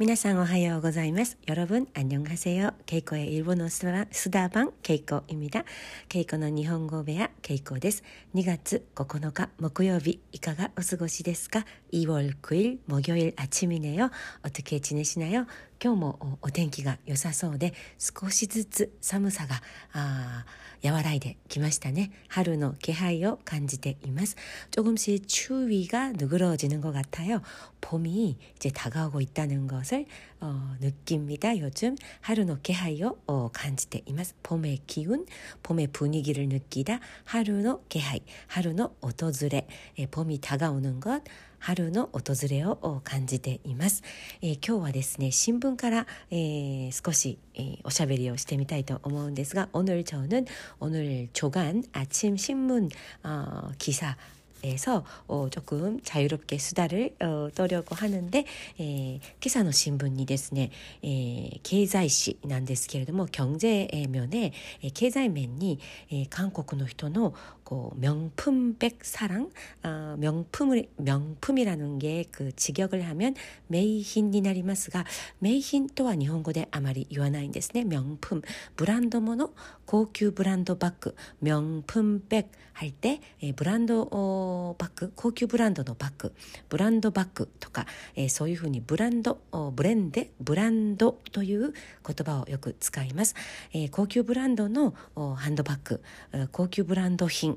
皆さんおはようございます。여러분안녕하세 요。 ケイコ의일본어수다방ケイコ입니다ケイコの日本語部屋ケイコです。2月9日木曜日いかがお過ごしですか ?2월9일木曜日아침이네 요。 어떻게지내시나요 今日もお天気が良さそうで少しずつ寒さがあ和らいできましたね春の気配を感じています조금씩추위가누그러지는것같아요봄이이제다가오고있다는것을어느낍니다요즘하루의気配を感じています봄의기운봄의분위기를느끼다하루의気配春の訪れ봄이다가오는것 春の訪れを感じています、えー、今日はですね新聞から、えー、少し、えー、おしゃべりをしてみたいと思うんですが오늘저는오늘조간아침신문어기사 에서 어, 조금 자유롭게 수다를 어, 떠려고 하는데 에, 今朝の 신문이ですね 経済誌なんですけれども 경제면에 経済面に 한국の人の 명품백 사랑 어, 명품을 명품이라는 게 그 직역을 하면 메이힌이 나리마스가 메이힌 또한 일본어에 아마리 言わないんですね 명품 브랜드もの 고級브랜드 바크 명품백 할 때 브랜드 어, 바크 고級브랜드 のバッグ 브랜드 바크 とかそういうふうに 브랜드 어, 브랜드 브랜드 という言葉をよく使います 고級브랜드 の ハンドバッグ 고級브랜드 品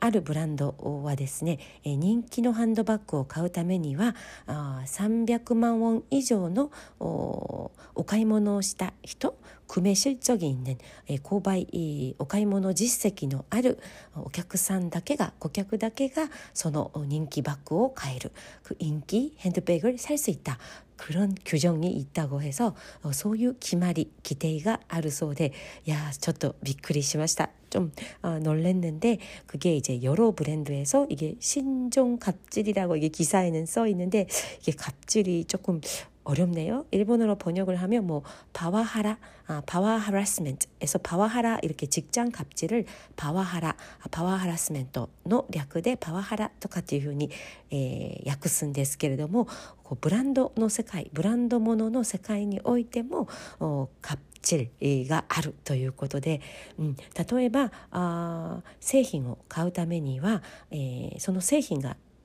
あるブランドはですね人気のハンドバッグを買うためには300万ウォン以上のお買い物をした人구매실적이있는購買お買い物実績のあるお客さんだけが顧客だけがその人気バッグを買える인기핸드백을살수있다 그런 규정이 있다고 해서 어, 소유 기말이 기대가 아르소데 야 저도 미크리시마시다. 좀 어, 놀랬는데 그게 이제 여러 브랜드에서 이게 신종 갑질이라고 이게 기사에는 써 있는데 이게 갑질이 조금 어렵네요. 일본어로 번역을 하면 뭐 바와하라, 아, 바와 하라스멘트에서 바와하라 이렇게 직장 갑질을 바와하라, 아, 바와 하라스멘트의 略で 바와하라 とかっていうふうに、えー、訳すんですけれども、ブランドの世界、ブランドものの世界においても、갑があるということで、うん、例えばあ製品を買うためには、えー、その製品が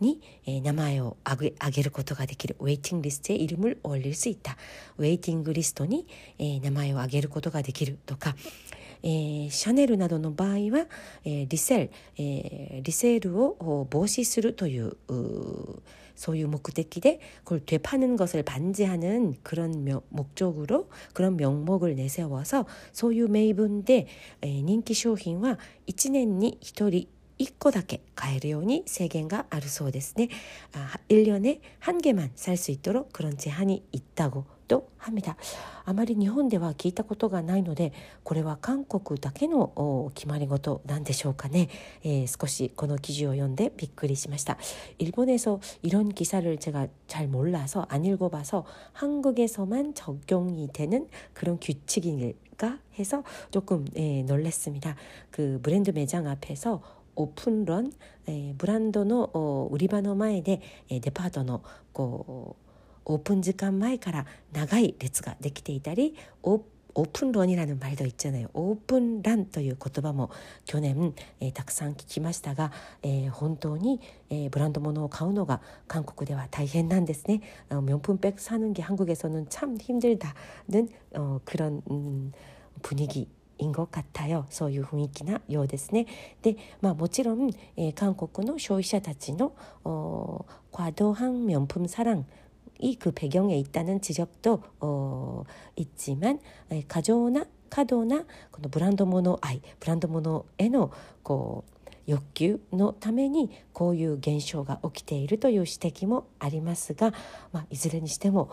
に、えー、名前を挙げ挙げることができるウェイティングリストへ이름을올릴수있다ウェイティングリストに、えー、名前を挙げることができるとかえー、シャネルなどの場合は、えー、リセール、えー、リセールを防止するというそういう目的で그걸되파는것을반지하는그런목적으로그런명목을내세워서そういう名分で、えー、人気商品は1年に1人 1個だけ買えるように制限があるそうですね。あ1년에1개만살수있도록그런제한이있다고と합니다あまり日本では聞いたことがないのでこれは韓国だけの決まり事なんでしょうかね、えー、少しこの記事を読んでびっくりしました일본에서이런기사를제가잘몰라서안읽어봐서한국에서만적용이되는그런규칙일까 해서 조금 예, 놀랐습니다. 그 브랜드 매장 앞에서 오픈런 예, 브랜드の 売り場の前で、えー、デパートのこうオープン時間前から長い列ができていたりオーオープン런이라는말도있잖아요オープンランという言葉も去年、えー、たくさん聞きましたが、えー、本当に、えー、ブランド物を買うのが韓国では大変なんですね。명품백사는게한국에서는참힘들다는어그런음분위기 인것같아요そういう雰囲気なようですね。で、まあ、もちろん、えー、韓国の消費者たちの과도한명품사랑 이그 배경에 있다는 지적도 어, 있지만 가조나 카도나 ブランド物愛ブランド物へのこう 欲求のためにこういう現象が起きているという指摘もありますが、まあ、いずれにしても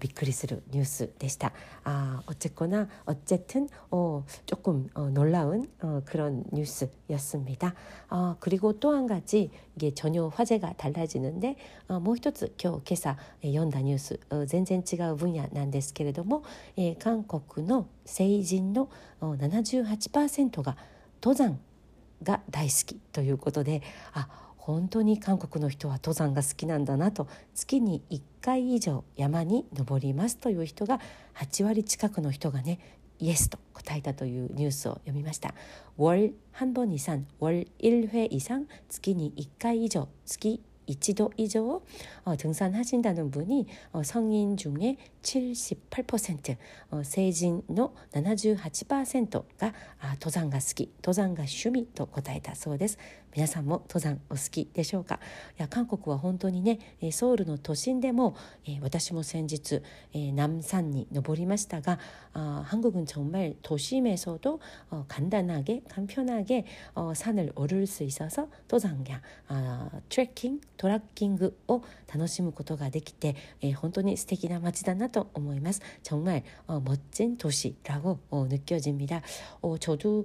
びっくりするニュースでした. 아, 어쨌거나 어쨌든 어, 조금 어, 놀라운 어, 그런 뉴스였습니다. 아, 그리고 또 한 가지 이게 전혀 화제가 달라지는데 어, 뭐一つ 今日今朝読んだニュース 어, 全然違う分野なんですけれども、えー、韓国の成人の78%が登山 が大好きということであ本当に韓国の人は登山が好きなんだなと月に1回以上山に登りますという人が8割近くの人がねイエスと答えたというニュースを読みました。월한번이상월1회이상月に1回以上月 一度以上어등산하신다는분이어성인중에78%어成人の78%が登山が好き登山が趣味と答えたそうです 皆さんも登山お好きでしょうかいや韓国は本当にねソウルの都心でも私も先日南山に登りましたが한국은정말도심에서도간단하게간편하게산을오를수있어서登山やトレッキングトラッキングを楽しむことができて本当に素敵な街だなと思います。정말멋진도시라고느껴집니다저도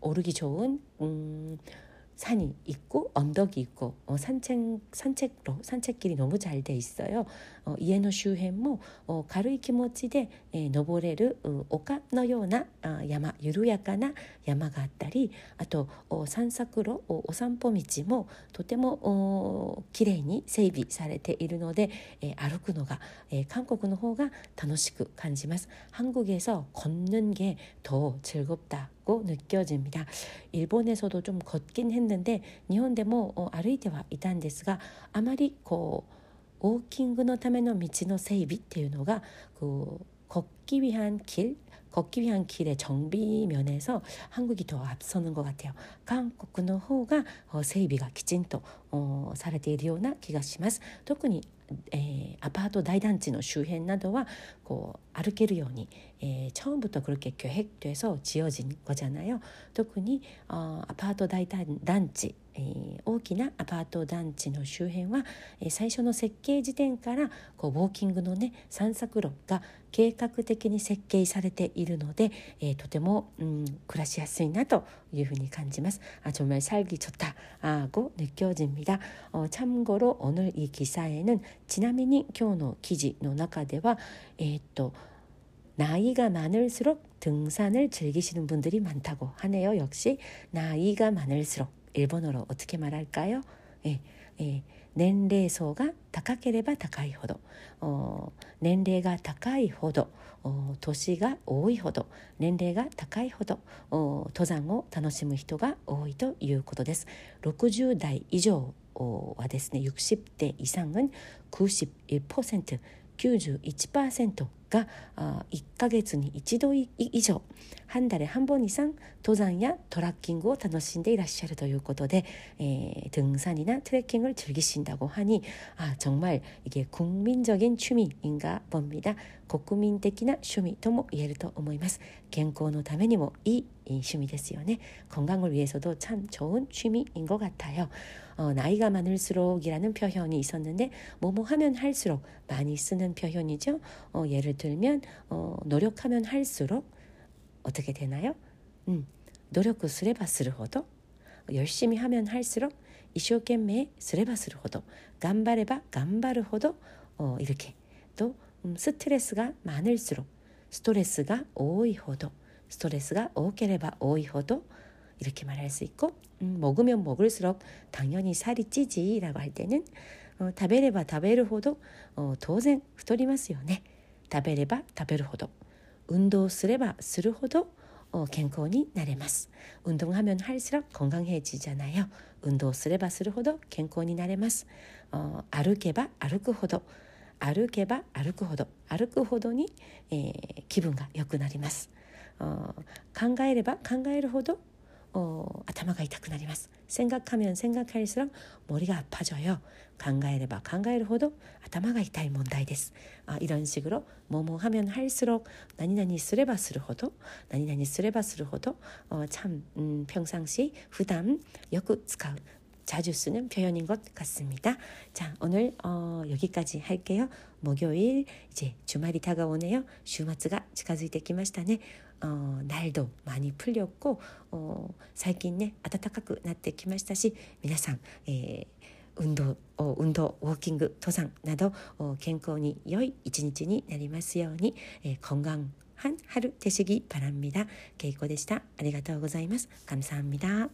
오르기 좋은 음, 산이 있고 언덕이 있고 어, 산책 산책로 산책길이 너무 잘 돼 있어요. 어, 이에노 슈헨모 어, 가루이 키모치데 에, 노보레르 어, 오카のような 아, 야마 유루야카나 야마가 あったりあと 어, 산사쿠로 어, 오산포道も とても 어, 綺麗に整備されているので、えー、歩くのが、えー、韓国の方が楽しく感じます. 한국에서 걷는 게 더 즐겁다고 느껴집니다. 일본에서도 좀 걷긴 했는데 일본대 뭐 어, 歩いてはいたんですがあまりこう ウォーキングのための道の整備っていうのが그 걷기 위한 길 걷기 위한 길의 정비 면에서 한국이 더 앞서는 것 같아요. 한국의 方が整備がきちんとされているような気がします。特に、えー、アパート大団地の周辺などはこう歩けるように、えー、처음부터 그렇게 계획돼서 지어진 거잖아요. 大 きなアパート団地の周辺は、え最初の設計時点からこうウォーキングのね散策路が計画的に設計されているので、えー、とても、うん、暮らしやすいなというふうに感じます。あ、정말살기좋다고느껴집니다 어、 참고로오늘이기사에는ちなみに今日の記事の中ではえー、っと나이가많을수록등산을즐기시는분들이많다고하네요역시나이가많을수록 일본어로 어떻게 말할까요? 예, 예, 年齢層が高ければ高いほど年齢が高いほど年が多いほど年齢が高いほど登山を楽しむ人が多いということです。60代以上はですね60대이상은91% 91% 가1ヶ月に1度以上半달에한번이상登山やトラッキングを楽しんでいらっしゃるということで、えー、등산이나트레킹을즐기신다고하니아정말이게국민적인취미인가봅니다国民的な趣味とも言えると思います健康のためにもいい趣味ですよね건강을위해서도참좋은취미인것같아요 어, 나이가 많을수록이라는 표현이 있었는데 뭐뭐 하면 할수록 많이 쓰는 표현이죠. 어, 예를 들면 어, 노력하면 할수록 어떻게 되나요? 음, 노력을 쓰레바 쓰르호도 열심히 하면 할수록 이쇼懸매 쓰레바 쓰르호도 간바레바 간바르호도 어, 이렇게 또 음, 스트레스가 많을수록 스트레스가 오이호도 스트레스가 오케레바 오이호도 이렇게 말할 수 있고 음, 먹으면 먹을수록 당연히 살이 찌지라고 할 때는 어, 다베레바 다베르호도 어, 도생 太りますよね. 다베레바 다베르호도 운동 すれば するほど 어, 健康になれます. 운동하면 할수록 건강해지잖아요. 운동 すればするほど 健康になれます. 어, 歩けば 歩くほど 歩けば 歩くほど 歩くほどに、えー、気分が良くなります。어, 考えれば考えるほど 어, 아타마가 痛くなります. 생각하면 생각할수록 머리가 아파져요. 考えれば考えるほど 아타마가 痛い問題です. 아, 이런 식으로 뭐뭐 하면 할수록 나니나니 쓰레바 쓰르호도 나니나니 쓰레바 쓰르호도 어, 참 음, 평상시 부담 여구 使う 자주 쓰는 표현인 것 같습니다. 자, 오늘 어, 여기까지 할게요. 목요일 이제 주말이 다가오네요. 주마츠가 近づいてきましたね. 어, 날도 많이 풀렸고 어, 最近ね暖かくなってきましたし皆さん、えー、運動運動ウォーキング登山など健康に良い一日になりますように、えー、건강한하루되시기바랍니다。けいこでした。ありがとうございます。감사합니다。